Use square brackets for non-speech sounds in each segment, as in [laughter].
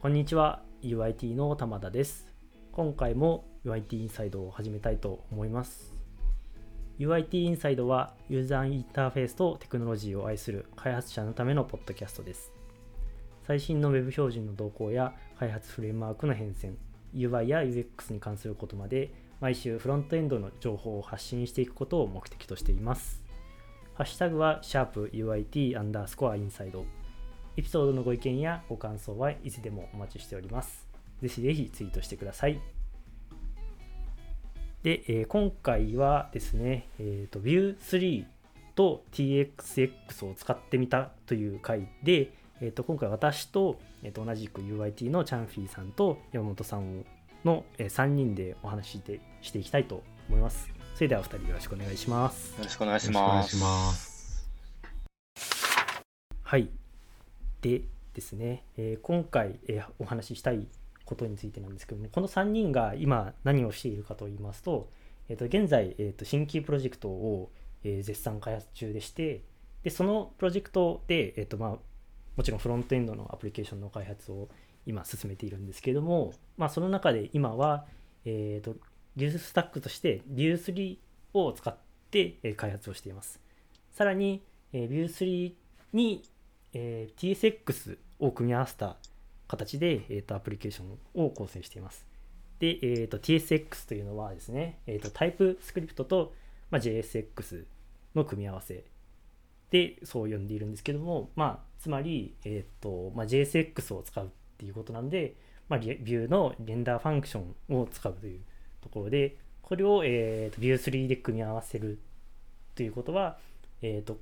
こんにちは UIT の玉田です。今回も UIT インサイドを始めたいと思います。UIT インサイドはユーザーインターフェースとテクノロジーを愛する開発者のためのポッドキャストです。最新の Web 標準の動向や開発フレームワークの変遷 UI や UX に関することまで毎週フロントエンドの情報を発信していくことを目的としています。ハッシュタグは、シャープ u i t アンダースコアインサイド。エピソードのご意見やご感想はいつでもお待ちしております。ぜひぜひツイートしてください。で、えー、今回はですね、えーと、View3 と TXX を使ってみたという回で、えーと、今回私と,、えーと、同じく UIT のチャンフィーさんと山本さんの、えー、3人でお話ししてしていきたいと思います。それではお二人よろしくお願いします。よろしくお願いします。はい。でですね、えー、今回、えー、お話ししたいことについてなんですけども、この3人が今何をしているかと言いますと、えー、と現在、えー、と新規プロジェクトを、えー、絶賛開発中でして、でそのプロジェクトで、えーとまあ、もちろんフロントエンドのアプリケーションの開発を今進めているんですけれども、まあ、その中で今は、えーと、技術スタックとして Vue3 を使って開発をしています。さらに Vue3 に TSX を組み合わせた形で、えー、とアプリケーションを構成しています。で、えー、と TSX というのはですね、えー、と TypeScript と、まあ、JSX の組み合わせでそう呼んでいるんですけども、まあ、つまり、えーとまあ、JSX を使うっていうことなんで、まあ、 Vue の render functio n を使うというところで、これを、えーと、 Vue3 で組み合わせるということは、えーと、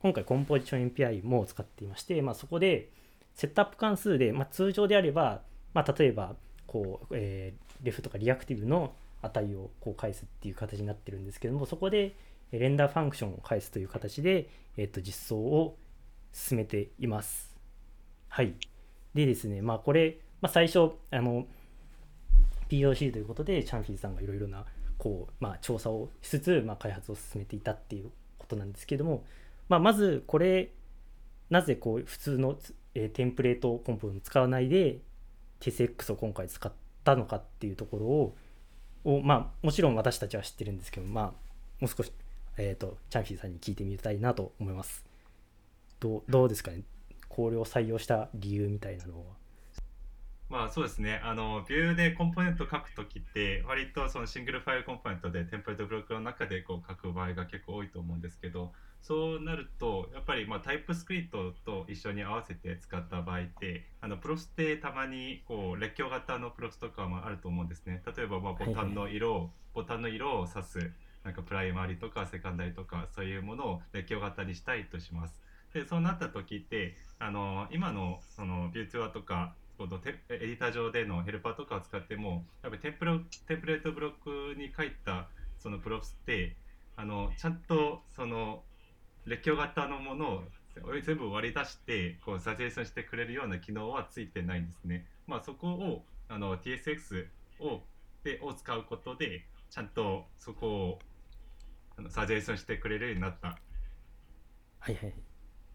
今回コンポジション MPI も使っていまして、まあ、そこで setup 関数で、まあ、通常であれば、まあ、例えばこう、えー、 ref とか reactive の値をこう返すっていう形になってるんですけどもそこで render function を返すという形で、えー、と実装を進めています。はい。でですね、まあこれ、まあ、最初、あの、POC ということで、チャンフィーさんがいろいろな、こう、まあ、調査をしつつ、まあ、開発を進めていたっていうことなんですけども、まあ、まずこれ、なぜこう、普通の、えー、テンプレートコンポを使わないで、TSX を今回使ったのかっていうところを、をまあ、もちろん私たちは知ってるんですけど、まあ、もう少し、えっ、ー、と、チャンフィーさんに聞いてみたいなと思います。どうどうですかね？これを採用した理由みたいなのは。まあそうですね。あの、 Vue でコンポーネント書くときって、割とその single file component で template block の中でこう書く場合が結構多いと思うんですけど、そうなると、やっぱりまあ TypeScript と一緒に合わせて使った場合って、あの props ってたまにこう列挙型の props とかもあると思うんですね。例えばまあボタンの色を、ボタンの色を指す、なんか primary とか secondary とかそういうものを列挙型にしたいとします。でそうなった時ってあの今のその Vetur とかこのエディター上でのヘルパーとかを使ってもやっぱりテンプレ template block に書いたその props ってあのちゃんとその列挙型のものを全部割り出してこうサジェーションしてくれるような機能はついてないんですね。まあ、そこをあの TSX をでを使うことでちゃんとそこをあのサジェーションしてくれるようになった。はいはい。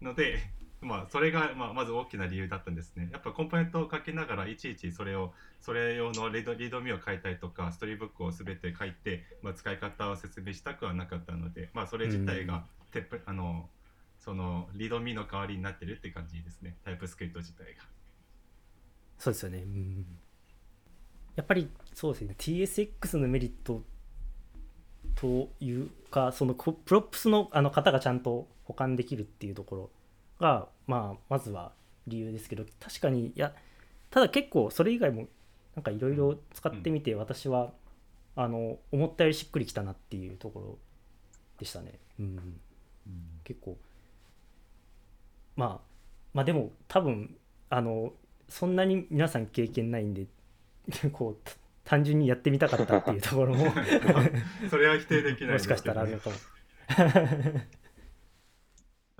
ので、まあ、それが、まあ、まず大きな理由だったんですね。やっぱコンポーネントを書きながらいちいちそれをそれ用のリードリードミを書いたりとかストーリーブックを全て書いて、まあ、使い方を説明したくはなかったので、まあ、それ自体がテップ、あのそのリードミの代わりになってるって感じですねタイプスクリプト自体が。そうですよね。うん、やっぱりそうですね TSX のメリットというかその props のあの型がちゃんと補完できるっていうところが、まあ、まずは理由ですけど確かにいやただ結構それ以外もなんかいろいろ使ってみて私は、あの思ったよりしっくりきたなっていうところでしたね。うん、うん、結構。まあまあでも多分あのそんなに皆さん経験ないんで [laughs] こう単純にやってみたかったっていうところも [laughs] それは否定できない、ね、もしかしたらあるのかも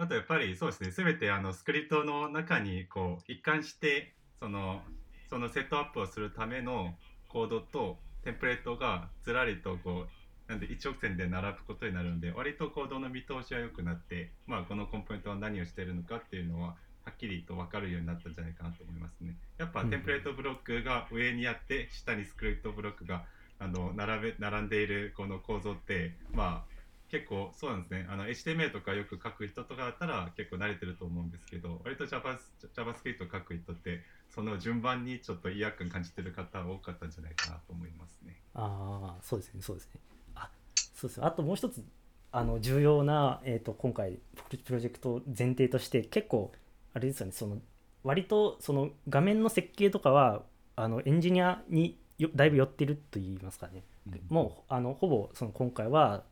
あとやっぱりそうですね、すべてあのスクリプトの中にこう一貫してそのそのセットアップをするためのコードとテンプレートがずらりとこうなんで一直線で並ぶことになるので割と行動の見通しは良くなって、まあ、このコンポーネントは何をしているのかっていうのははっきりと分かるようになったんじゃないかなと思いますね。やっぱ template block が上にあって下に script block があの並べ並んでいるこの構造ってまあ結構そうなんですねあの HTML とかよく書く人とかだったら結構慣れてると思うんですけど割と Java JavaScript 書く人ってその順番にちょっと違和感感じてる方多かったんじゃないかなと思いますね。ああそうですねそうですね。あそうですあともう一つあの重要な、えーと、今回プロジェクト前提として結構あれですよねその割とその画面の設計とかはあのエンジニアにだいぶ寄ってると言いますかね、うん、もうあのほぼその今回は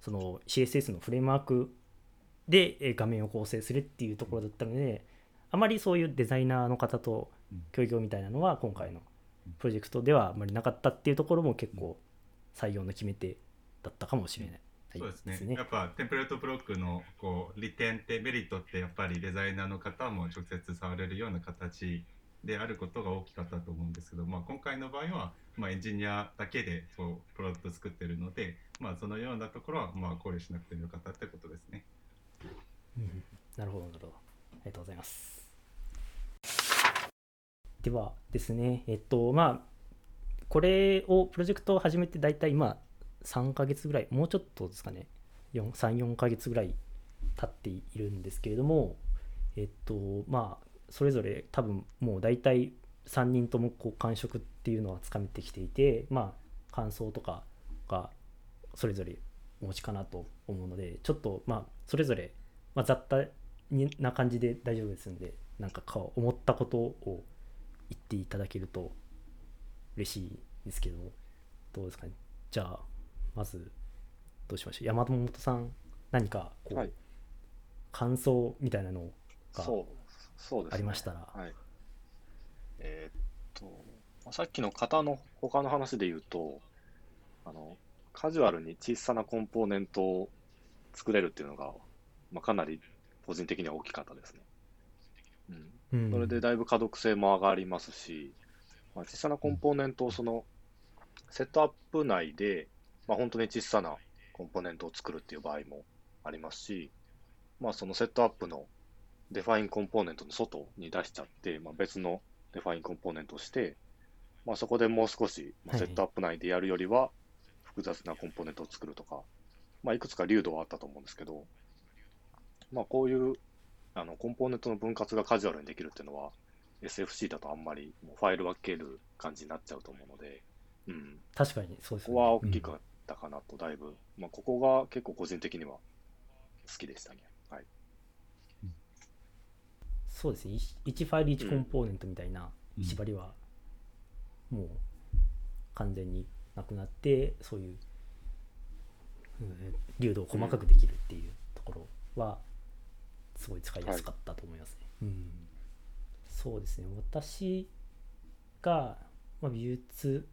その CSS のフレームワークで画面を構成するっていうところだったのであまりそういうデザイナーの方と協業みたいなのは今回のプロジェクトではあまりなかったっていうところも結構採用の決め手だったかもしれない。そうですね、やっぱテンプレートブロックのこう利点ってメリットってやっぱりデザイナーの方も直接触れるような形であることが大きかったと思うんですけど、まあ、今回の場合は、まあ、エンジニアだけでそうプロダクト作ってるので、まあ、そのようなところはまあ考慮しなくてもよかったってことですね。うん、なるほどなるほどありがとうございます。ではですねえっとまあこれをプロジェクトを始めて大体今3ヶ月ぐらいもうちょっとですかね34ヶ月ぐらい経っているんですけれどもえっとまあそれぞれ多分もう大体3人ともこう感触っていうのはつかめてきていてまあ感想とかがそれぞれお持ちかなと思うのでちょっとまあそれぞれ、まあ、雑多な感じで大丈夫ですんでなんか思ったことを言っていただけると嬉しいですけどどうですかね。じゃあまずどうしましょう。山本さん何かこう、はい、感想みたいなのがそうです、ね、ありましたら。はい、えー、っと、さっきの型の他の話で言うと、あの、カジュアルに小さなコンポーネントを作れるっていうのが、まあ、かなり個人的には大きかったですね。うん。それでだいぶ可読性も上がりますし、まあ、小さなコンポーネントをその、 setup 内で、まあ、本当に小さなコンポーネントを作るっていう場合もありますし、まあ、その setup の defineComponent の外に出しちゃって、まあ、別の defineComponent をして、まあ、そこでもう少し、まあ、 setup 内でやるよりは複雑なコンポーネントを作るとか、まあ、いくつか流度はあったと思うんですけど、まあ、こういうあのコンポーネントの分割がカジュアルにできるっていうのは SFC だとあんまりもうファイル分ける感じになっちゃうと思うので、うん、確かにそうです、ね、ここは大きかったかなと、だいぶ、うん、まあ、ここが結構個人的には好きでしたね。はいそうですね。1ファイル1コンポーネントみたいな縛りはもう完全になくなってそういう、うん、流度を細かくできるっていうところはすごい使いやすかったと思いますね。はい、うん、そうですね。私が、まあ、美術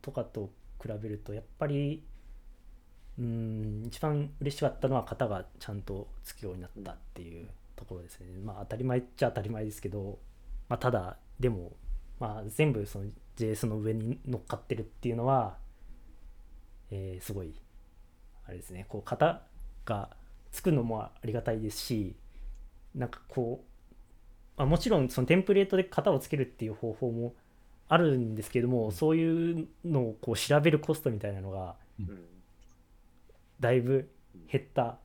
とかと比べるとやっぱりうん一番嬉しかったのは型がちゃんとつくようになったっていうところですね。まあ当たり前っちゃ当たり前ですけど、まあ、ただでも、まあ、全部その JS の上に乗っかってるっていうのは、えー、すごいあれですねこう型がつくのもありがたいですしなんかこう、まあ、もちろんそのテンプレートで型をつけるっていう方法もあるんですけどもそういうのをこう調べるコストみたいなのがだいぶ減った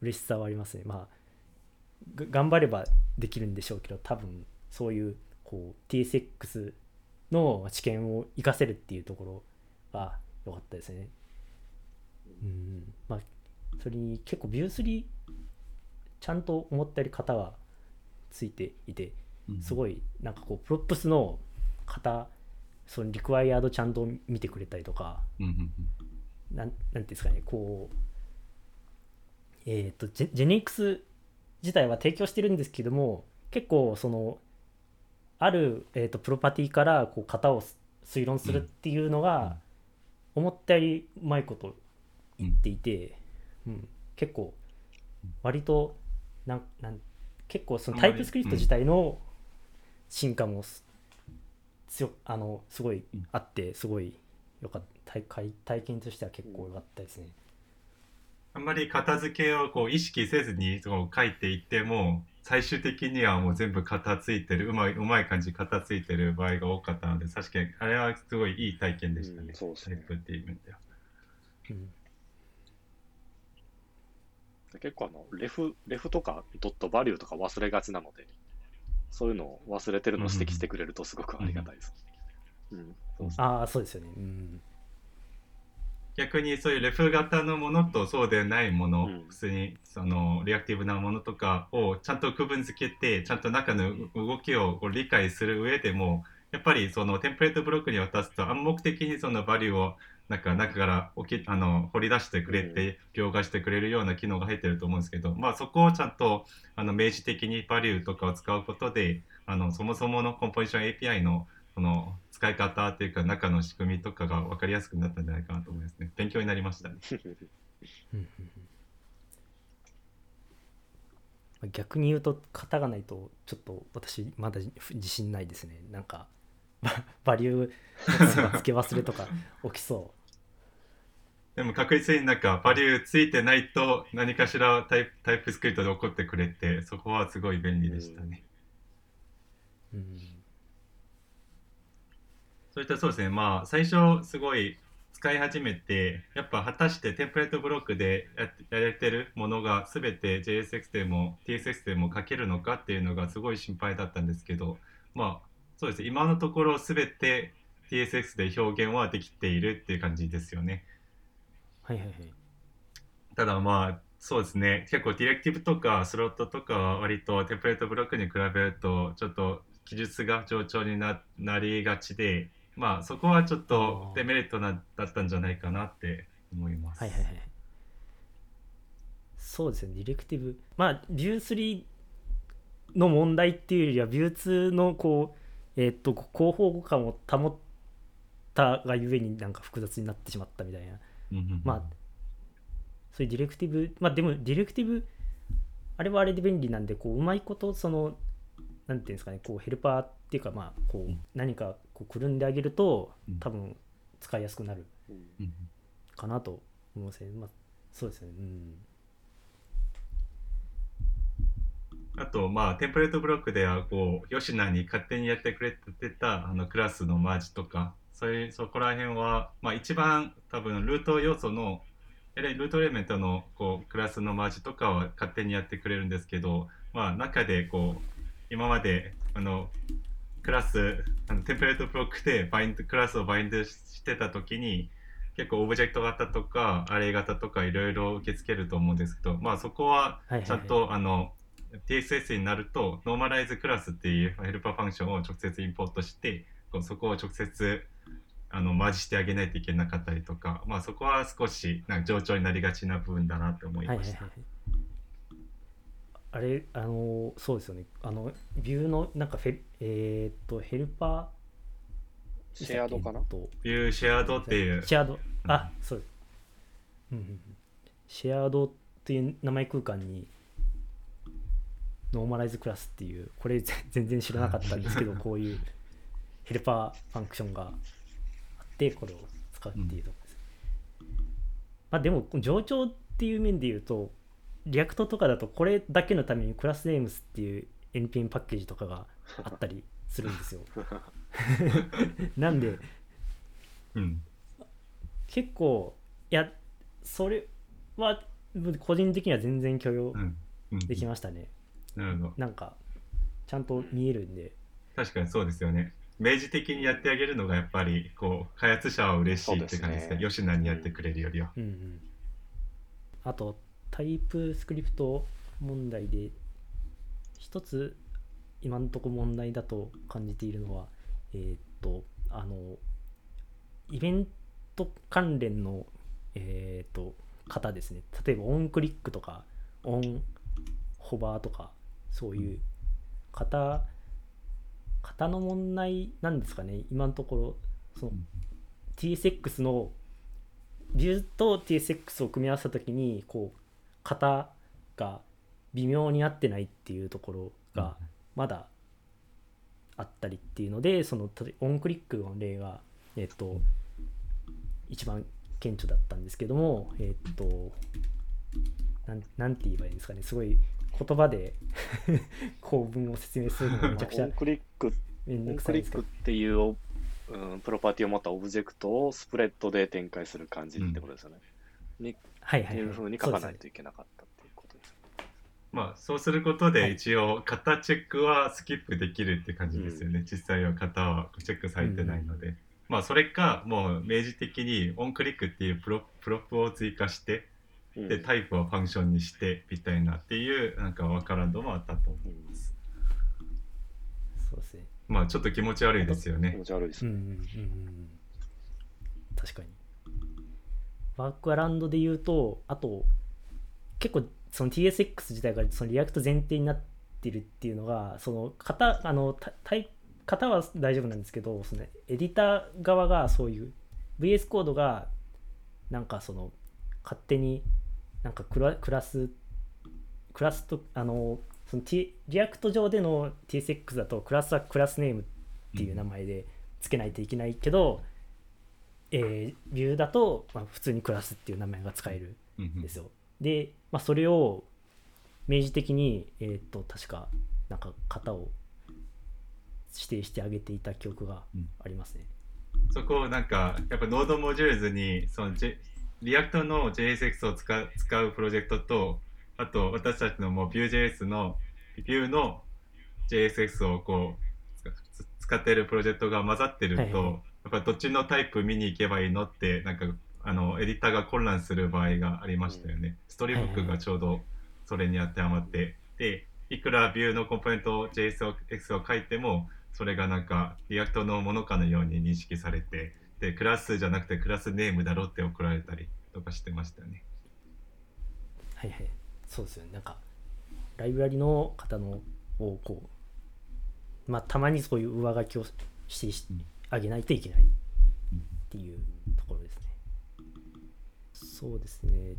嬉しさはありますね。まあ頑張ればできるんでしょうけど多分そういうこう TSX の知見を活かせるっていうところが良かったですね。うん。まあそれに結構 Vue3ちゃんと思ったより型がついていてすごいなんかこう props の型そのリクワイアードちゃんと見てくれたりとか、なんなんていうんですかねこうえっ、ー、とジェジェネックス自体は提供してるんですけども結構そのある、えーと、プロパティからこう型を推論するっていうのが、思ったよりうまいこと言っていて、うん、結構割となんなん結構そのタイプスクリプト自体の進化も強あのすごいあってすごい良かっ体体体験としては結構良かったですね。あんまり片付けをこう意識せずにこう書いていっても最終的にはもう全部片付いてるうまいうまい感じ片付いてる場合が多かったので確かにあれはすごいいい体験でしたね、うんそうですねタイプっていう意味では。うん結構あの、レフ、レフとかドットバリューとか忘れがちなので、そういうのを忘れてるのを指摘してくれるとすごくありがたいです。うん。ああそうですよね。うん逆にそういうレフ型のものとそうでないもの、うん。普通にそのリアクティブなものとかをちゃんと区分付けてちゃんと中の動きを理解する上でもやっぱりそのテンプレートブロックに渡すと暗黙的にそのバリューをなんか中から起きあの掘り出してくれて描画してくれるような機能が入ってると思うんですけど、まあ、そこをちゃんとあの明示的にバリューとかを使うことであのそもそものコンポジション API のその使い方っていうか中の仕組みとかが分かりやすくなったんじゃないかなと思いますね。勉強になりましたね。逆に言うと型がないとちょっと私まだ自信ないですねなんかババリューの付け忘れとか起きそでも確実になんかバリューついてないと何かしらタイプタイプスクリプトで起こってくれてそこはすごい便利でしたね。う、うん、そういったそうですね。まあ最初すごい使い始めてやっぱ果たして template block でやれてるものが全て JSX でも TSX でも書けるのかっていうのがすごい心配だったんですけどまあそうですね。今のところ全て TSX で表現はできているっていう感じですよね。はいはいはい。ただまあそうですね。結構 directive とか slot とかは割と template block に比べるとちょっと記述が冗長になりがちでまあそこはちょっとデメリットなだったんじゃないかなって思います。はいはいはいそうですねディレクティブ。まあビュー3の問題っていうよりはビュー2のこうえーっと広報互換を保ったがゆえになんか複雑になってしまったみたいな。うんうんうん。まあそういうディレクティブ。まあでもディレクティブあれはあれで便利なんでこううまいことそのなんていうんですかねこうヘルパーっていうかまあこううん。何かこうくるんであげるとうん。多分使いやすくなるかなと思いますねまあそうですね。うん。あとまあテンプレートブロックではこう吉野に勝手にやってくれてたあのクラスのマージとかそういうそこら辺はまあ一番多分ルート要素のルートエレメントのこうクラスのマージとかは勝手にやってくれるんですけどまあ中でこう今まであのクラスあの template block でバインドクラスをバインドしてた時に結構オブジェクト型とか array 型とかいろいろ受け付けると思うんですけどまあそこはちゃんとあの TSX になると normalizeClass っていう helper function を直接インポートしてこうそこを直接あのマージしてあげないといけなかったりとか、まあ、そこは少しなんか冗長になりがちな部分だなって思いました。はいはいはいあれあのそうですよね。あの Vue のなんかフェえーっとヘルパー shared かな？えっと。 Vue shared っていう。シェアド。あそうです。うんうんうん。 shared っていう名前空間に normalizeClass っていうこれぜ [laughs] 全然知らなかったんですけど [laughs] こういう helper function があってこれを使うっていうところです、まあでも冗長っていう面で言うと React とかだとこれだけのために classnames っていう NPM パッケージとかがあったりするんですよ。[laughs] なんでうん。結構いやそれは個人的には全然許容うん。うん。できましたね、なるほど。なんかちゃんと見えるんで。確かにそうですよね。明示的にやってあげるのがやっぱりこう開発者は嬉しいって感じですねそうですね。よしなにやってくれるよりは。うんうん。あとタイプスクリプト問題で一つ今のところ問題だと感じているのはえーっとあのイベント関連のえーっと型ですね。例えばオンクリックとかオンホバーとかそういう型型の問題なんですかね。今のところその TSX のビューと TSX を組み合わせた時にこう型が微妙に合ってないっていうところがまだあったりっていうのでそのオンクリックの例がえっと一番顕著だったんですけどもえーっとなんなんて言えばいいんですかね。すごい言葉で [laughs] 構文を説明するのがめちゃくちゃオンクリック、オンクリックっていうお、うん、プロパティを持ったオブジェクトを spread で展開する感じってことですよね。にっていうはいはい。はいふうに書かないといけなかったっていうことです。まあそうすることはい。で一応型チェックはスキップできるって感じですよね、実際は型はチェックされてないので、まあそれかもう明示的に onClick っていうプロ prop を追加してうん。でタイプは Function にしてみたいなっていうなんか workaround もあったと思います。そうですね。まあちょっと気持ち悪いですよね。気持ち悪いですね。うんうんうんうん。確かに workaround で言うとあと結構その TSX 自体がその React 前提になってるっていうのがその型あのタタイ型は大丈夫なんですけどそのエディター側がそういう VS コードがなんかその勝手になんかクラクラスクラスとあのその、T、 React 上での TSX だとクラスは className っていう名前でつけないといけないけど、えー Vue だと、まあ、普通にクラスっていう名前が使えるうんうんんですよ。で、まあ、それを明示的に、えーっと確かなんか型を指定してあげていた記憶がありますね。そこをなんかやっぱ node_modules にその、J、React の JSX を使う使うプロジェクトとあと私たちのもう Vue.js の Vue の JSX をこうつ使ってるプロジェクトが混ざってると、はいはいやっぱどっちのタイプ見に行けばいいのってなんかあのエディターが混乱する場合がありましたよね。 Storybook がちょうどそれに当てはまって、でいくら Vue のコンポーネント JSX を書いてもそれがなんか React のものかのように認識されてでクラスじゃなくてクラスネームだろって送られたりとかしてましたよね。はいはい。そうですよね。なんかライブラリの方のをこう、まあ、たまにそういう上書きをしてあげないといけないっていうところですね。そうですね。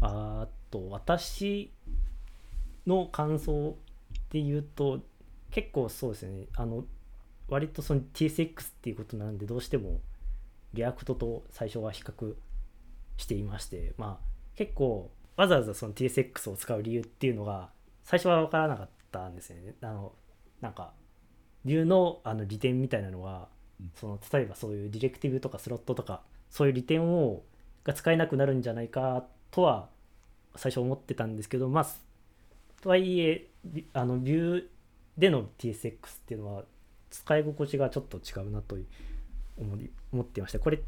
あと私の感想で言うと結構そうですねあの割とその TSX っていうことなんでどうしても React と最初は比較していましてまあ結構わざわざその TSX を使う理由っていうのが最初は分からなかったんですよね。あのなんか理由のあの利点みたいなのはその例えばそういう directive とかスロットとかそういう利点をが使えなくなるんじゃないかとは最初思ってたんですけどまあとはいえあの Vue での TSX っていうのは使い心地がちょっと違うなと思い思ってましたこれ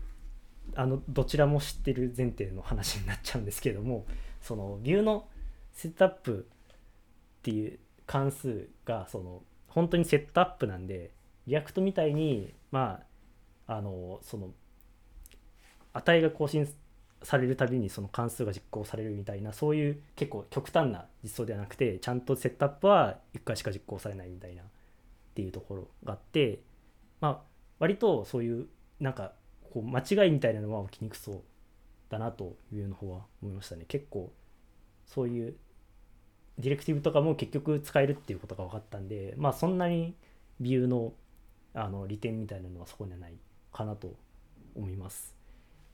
あのどちらも知ってる前提の話になっちゃうんですけどもその Vue の setup っていう関数がその本当にセットアップなんで React みたいにまああのその値が更新されるたびにその関数が実行されるみたいなそういう結構極端な実装ではなくてちゃんとセットアップは1回しか実行されないみたいなっていうところがあってまあ割とそういうなんかこう間違いみたいなのは起きにくそうだなというの方は思いましたね。結構そういうディレクティブとかも結局使えるっていうことが分かったんでまあそんなにビューのあの利点みたいなのはそこにはないかなと思います。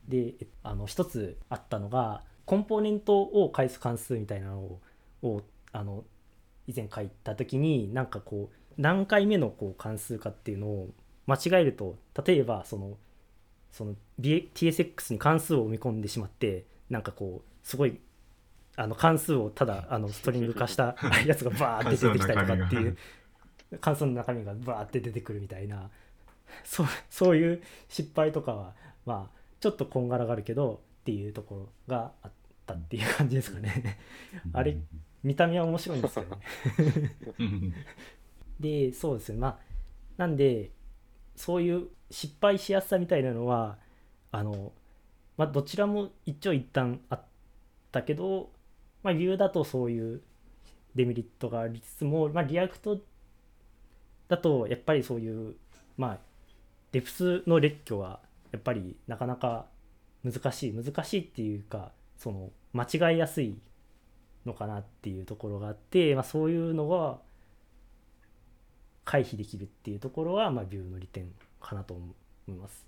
であの一つあったのがコンポーネントを返す関数みたいなのをあの以前書いた時になんかこう何回目のこう関数かっていうのを間違えると例えばそのその TSX に関数を埋め込んでしまってなんかこうすごいあの関数をただあのストリング化したやつがバーって出てきたりとかっていう関数の中身がバーって出てくるみたいな。そうそういう失敗とかはまあちょっとこんがらがるけどっていうところがあったっていう感じですかね。あれ見た目は面白いんですよね。うん。でそうですね。まあなんでそういう失敗しやすさみたいなのはあの、まあ、どちらも一長一短あったけど、まあ、 Vue だとそういうデメリットがありつつも、まあ、 React だとやっぱりそういうまあ deps の列挙はやっぱりなかなか難しい難しいっていうかその間違いやすいのかなっていうところがあって、まあ、そういうのが回避できるっていうところは、まあ、 Vue の利点かなと思います。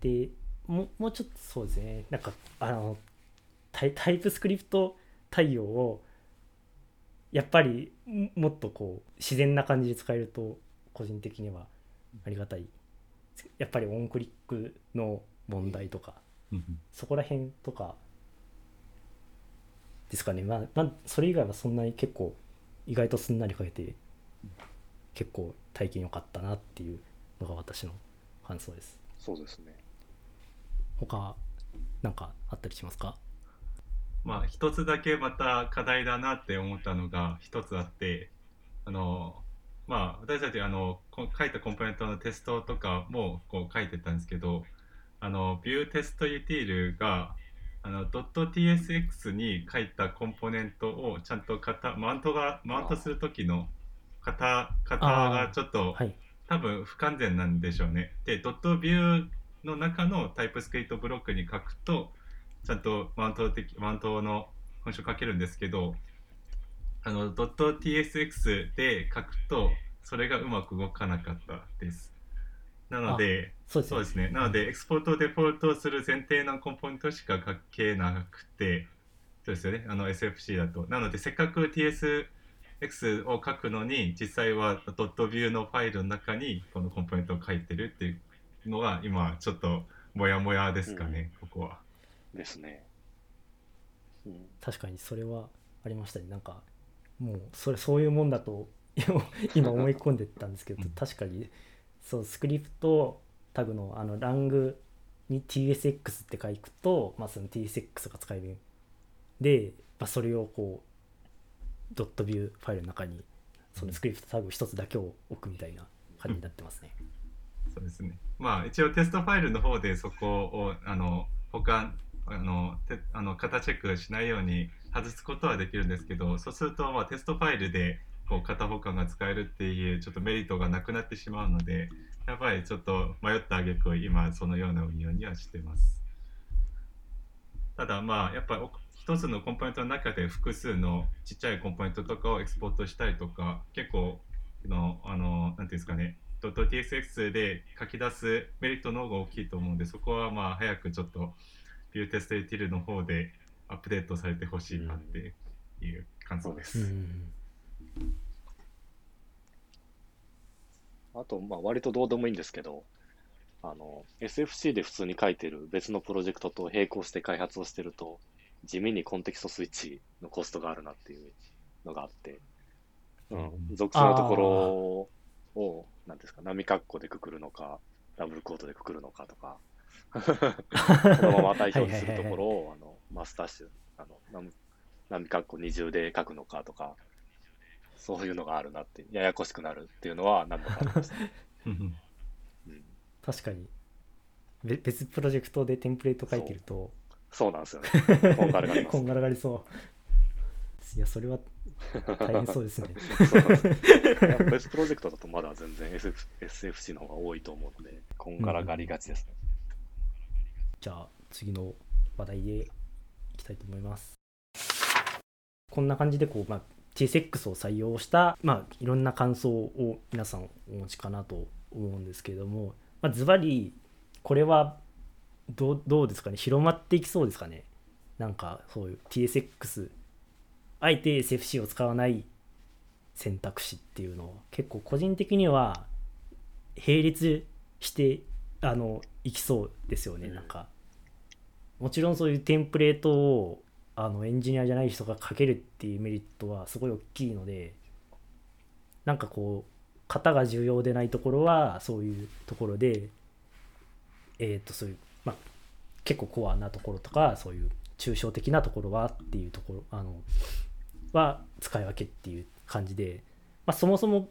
でももうちょっとそうですねなんかあのタイタイプスクリプト対応をやっぱりもっとこう自然な感じで使えると個人的にはありがたい。やっぱりオンクリックの問題とかうん。そこら辺とかですかね。まあ、まあ、それ以外はそんなに結構意外とすんなり書けて結構体験良かったなっていうのが私の感想です。そうですね。他なんかあったりしますか？まあ一つだけまた課題だなって思ったのが一つあってあのまあ私たちあのこ書いたコンポーネントのテストとかもこう書いてたんですけどあのビューテストユティールがあの .tsx に書いたコンポーネントをちゃんと型マウントがマウントする時の型型がちょっとはい多分不完全なんでしょうね。で、ドットビューの中のタイプスクリプトブロックに書くと、ちゃんとマウント的マウントの本書書けるんですけど、あの、ドット .tsx で書くと、それがうまく動かなかったです。なので、そうですねそうですね。なので、エクスポートをデフォルトする前提のコンポーネントしか書けなくて、そうですよね。あの SFC だと。なので、せっかく TSX を書くのに、実際はドットビューのファイルの中にこのコンポーネントを書いてるっていうのが、今、ちょっとモヤモヤですかね、ここは。ですね。うん、確かにそれはありましたねなんかもうそれそういうもんだと [laughs] 今思い込んでたんですけどうん確かにそうスクリプトタグのあのラングに tsx って書くと、まあ、その tsx が使えるで、まあ、それをこうドットビューファイルの中にそのスクリプトタグ一つだけを置くみたいな感じになってますね。そうですね。まあ一応テストファイルの方でそこをあの他あのてあの型チェックしないように外すことはできるんですけど、そうするとまあテストファイルでこう型保管が使えるっていうちょっとメリットがなくなってしまうので、やっぱりちょっと迷った挙句今そのような運用にはしてます。ただまあやっぱりお一つのコンポーネントの中で複数のちっちゃいコンポーネントとかをエクスポートしたりとか結構のあのなんていうんですかね .tsx で書き出すメリットの方が大きいと思うんでそこはまあ早くちょっとビューテストユティルの方でアップデートされてほしいなっていう感想です。うん。あと、まあ、割とどうでもいいんですけど、あの、SFC で普通に書いてる別のプロジェクトと並行して開発をしてると、地味にコンテキストスイッチのコストがあるなっていうのがあって、うん、属性のところを、なんですか、波括弧でくくるのか、ダブルコートでくくるのかとか、[laughs] そのまま対象にするところを、あの、マスターシュ、あの、波波括弧二重で書くのかとか、そういうのがあるなって、ややこしくなるっていうのは何度かありました。[laughs] うん確かに。べ別プロジェクトでテンプレート書いてるとそう。なんですよね。[laughs] こんがらがります。こんがらがりそう。いやそれは大変そうですね。[laughs] 別プロジェクトだとまだ全然 SF SFC の方が多いと思うので、こんがらがりがちですね。じゃあ次の話題でいきたいと思います。こんな感じでこう、まあ、TSX を採用した、まあ、いろんな感想を皆さんお持ちかなと思うんですけれども、まあ、ズバリこれはどうどうですかね？広まっていきそうですかね？なんかそういう TSX あえて SFC を使わない選択肢っていうのを。結構個人的には並列してあのいきそうですよね、うんなんかもちろんそういうテンプレートをあのエンジニアじゃない人が書けるっていうメリットはすごい大きいのでなんかこう型が重要でないところはそういうところでえっ、とそういうまあ結構コアなところとかそういう抽象的なところはっていうところあのは使い分けっていう感じで、まあ、そもそも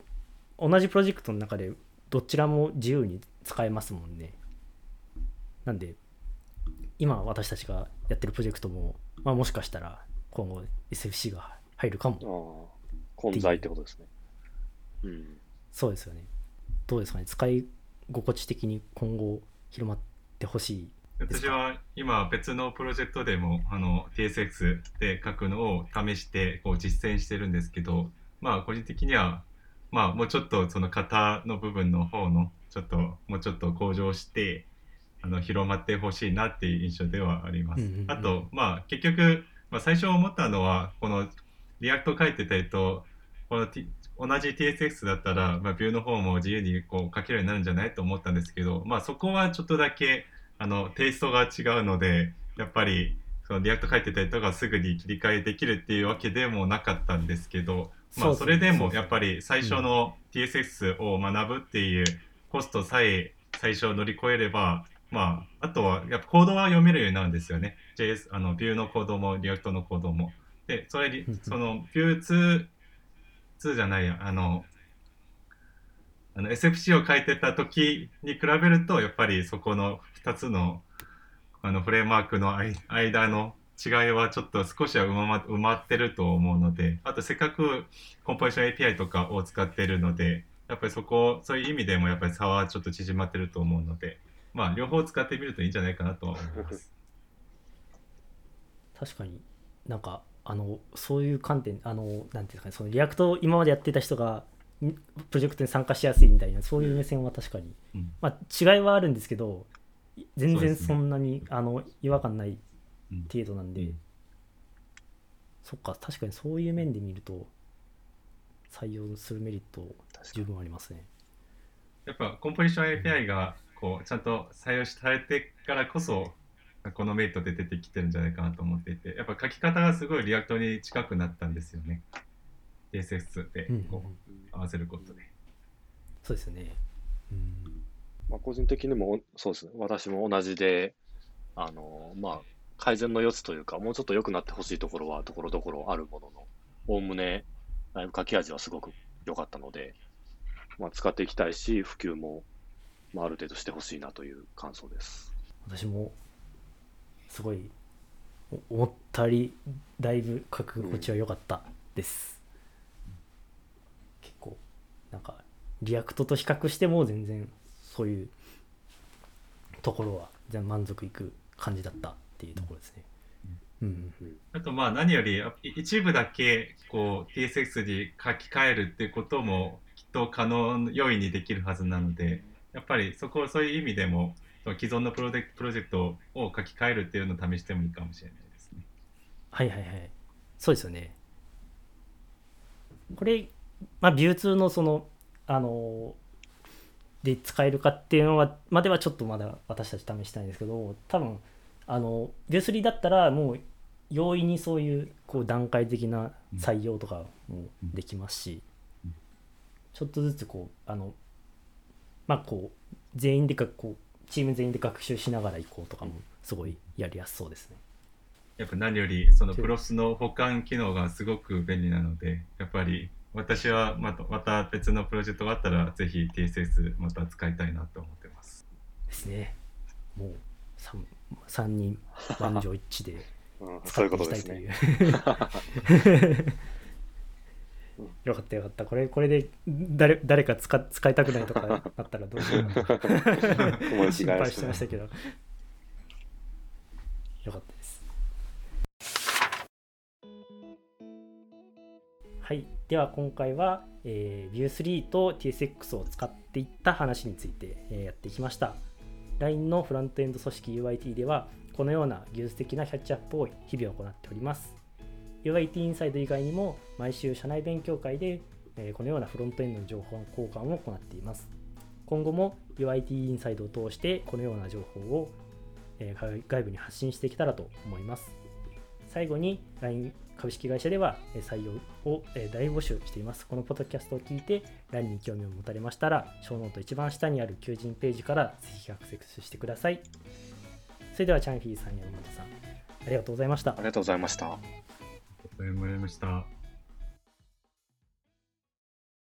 同じプロジェクトの中でどちらも自由に使えますもんね。なんで今私たちがやってるプロジェクトも、まあ、もしかしたら今後 SFC が入るかもああ、混在ってことですね。うん。そうですよねどうですかね使い心地的に今後広まってほしいですか？私は今別のプロジェクトでもあの TSX で書くのを試してこう実践してるんですけどまあ個人的にはまあもうちょっとその型の部分の方のちょっともうちょっと向上してあの広まってほしいなっていう印象ではあります。うんうんうん。あと、まあ、結局、まあ、最初思ったのはこの React 書いてたりとこの、T、同じ TSX だったら、まあ、 Vue の方も自由にこう書けるようになるんじゃないと思ったんですけど、まあ、そこはちょっとだけあのテイストが違うのでやっぱりその React 書いてたりとかすぐに切り替えできるっていうわけでもなかったんですけど、まあ、それでもやっぱり最初の TSX を学ぶっていうコストさえ最初乗り越えれば、まあ、あとはやっぱコードは読めるようになるんですよね。JS、あの、 Vue のコードも、 React のコードも。で、それにその、 Vue 2、2じゃないや、あの、あの SFC を書いてた時に比べると、やっぱりそこの2つのあのフレームワークの間間の違いはちょっと少しは埋ま埋まってると思うので、あとせっかくコンポジション API とかを使ってるので、やっぱりそこ、そういう意味でもやっぱり差はちょっと縮まってると思うので、まあ両方使ってみるといいんじゃないかなとは思います。[laughs] 確かに。なんかあのそういう観点あのなんていうんですかねその React を今までやってた人がんプロジェクトに参加しやすいみたいなそういう目線は確かに、うん。まあ、違いはあるんですけど全然そんなに、あの違和感ないうん。程度なんで、うん。そっか確かにそういう面で見ると採用するメリット十分ありますね。やっぱコンポジション API がこうちゃんと採用されてからこそ、このメリットで出てきてるんじゃないかなと思っていて、やっぱ書き方がすごい React に近くなったんですよね。 TSX でうんうんうんこう合わせることで。そうですよねうんまあ、個人的にもそうですね、私も同じで、あのまあ、改善の余地というか、もうちょっと良くなってほしいところはところどころあるものの、おおむね、だいぶ書き味はすごく良かったので、まあ、使っていきたいし、普及も、まあ、ある程度してほしいなという感想です。私もすごいお思ったよりだいぶ書き心地は良かったです、結構なんか React と比較しても全然そういうところは全然満足いく感じだったっていうところですね。うんうんあとまあ何よりい一部だけこう TSX に書き換えるっていうこともきっと可能容易にできるはずなのでやっぱりそこそういう意味でもその既存のプロジェクプロジェクトを書き換えるっていうのを試してもいいかもしれないですね。はいはいはい。そうですよね。これまあビュー2のそのあので使えるかっていうのはまではちょっとまだ私たち試したいんですけど多分あのビュー3だったらもう容易にそういうこう段階的な採用とかもできますし、うん。ちょっとずつこうあのまあこう全員でかこうチーム全員で学習しながら行こうとかもすごいやりやすそうですね。やっぱ何よりそのプロスの保管機能がすごく便利なのでやっぱり私はまたまた別のプロジェクトがあったらぜひ TSS また使いたいなと思ってます。ですね。もう 3, 三人満場一致でうん、使そういうっていきことでたいすね。[laughs] よかったよかった。これこれで誰誰か使使いたくないとか [laughs] あったらどうしよう [laughs] 心配してたましたけど。よかったです。はい。では今回は、えー、Vue3 と TSX を使っていった話について、えーやってきました。LINE のフロントエンド組織 UIT では、このような技術的なキャッチアップを日々行っております。UIT インサイド以外にも、毎週社内勉強会で、このようなフロントエンドの情報交換を行っています。今後も UIT インサイドを通して、このような情報を、外部に発信していけたらと思います。最後に LINE 株式会社では採用を大募集しています。このポッドキャストを聞いて LINE に興味を持たれましたら、ショーノート一番下にある求人ページからぜひアクセスしてください。それではチャンフィーさん、山本さん、ありがとうございましたあり。がとうございました。ありがとうございました。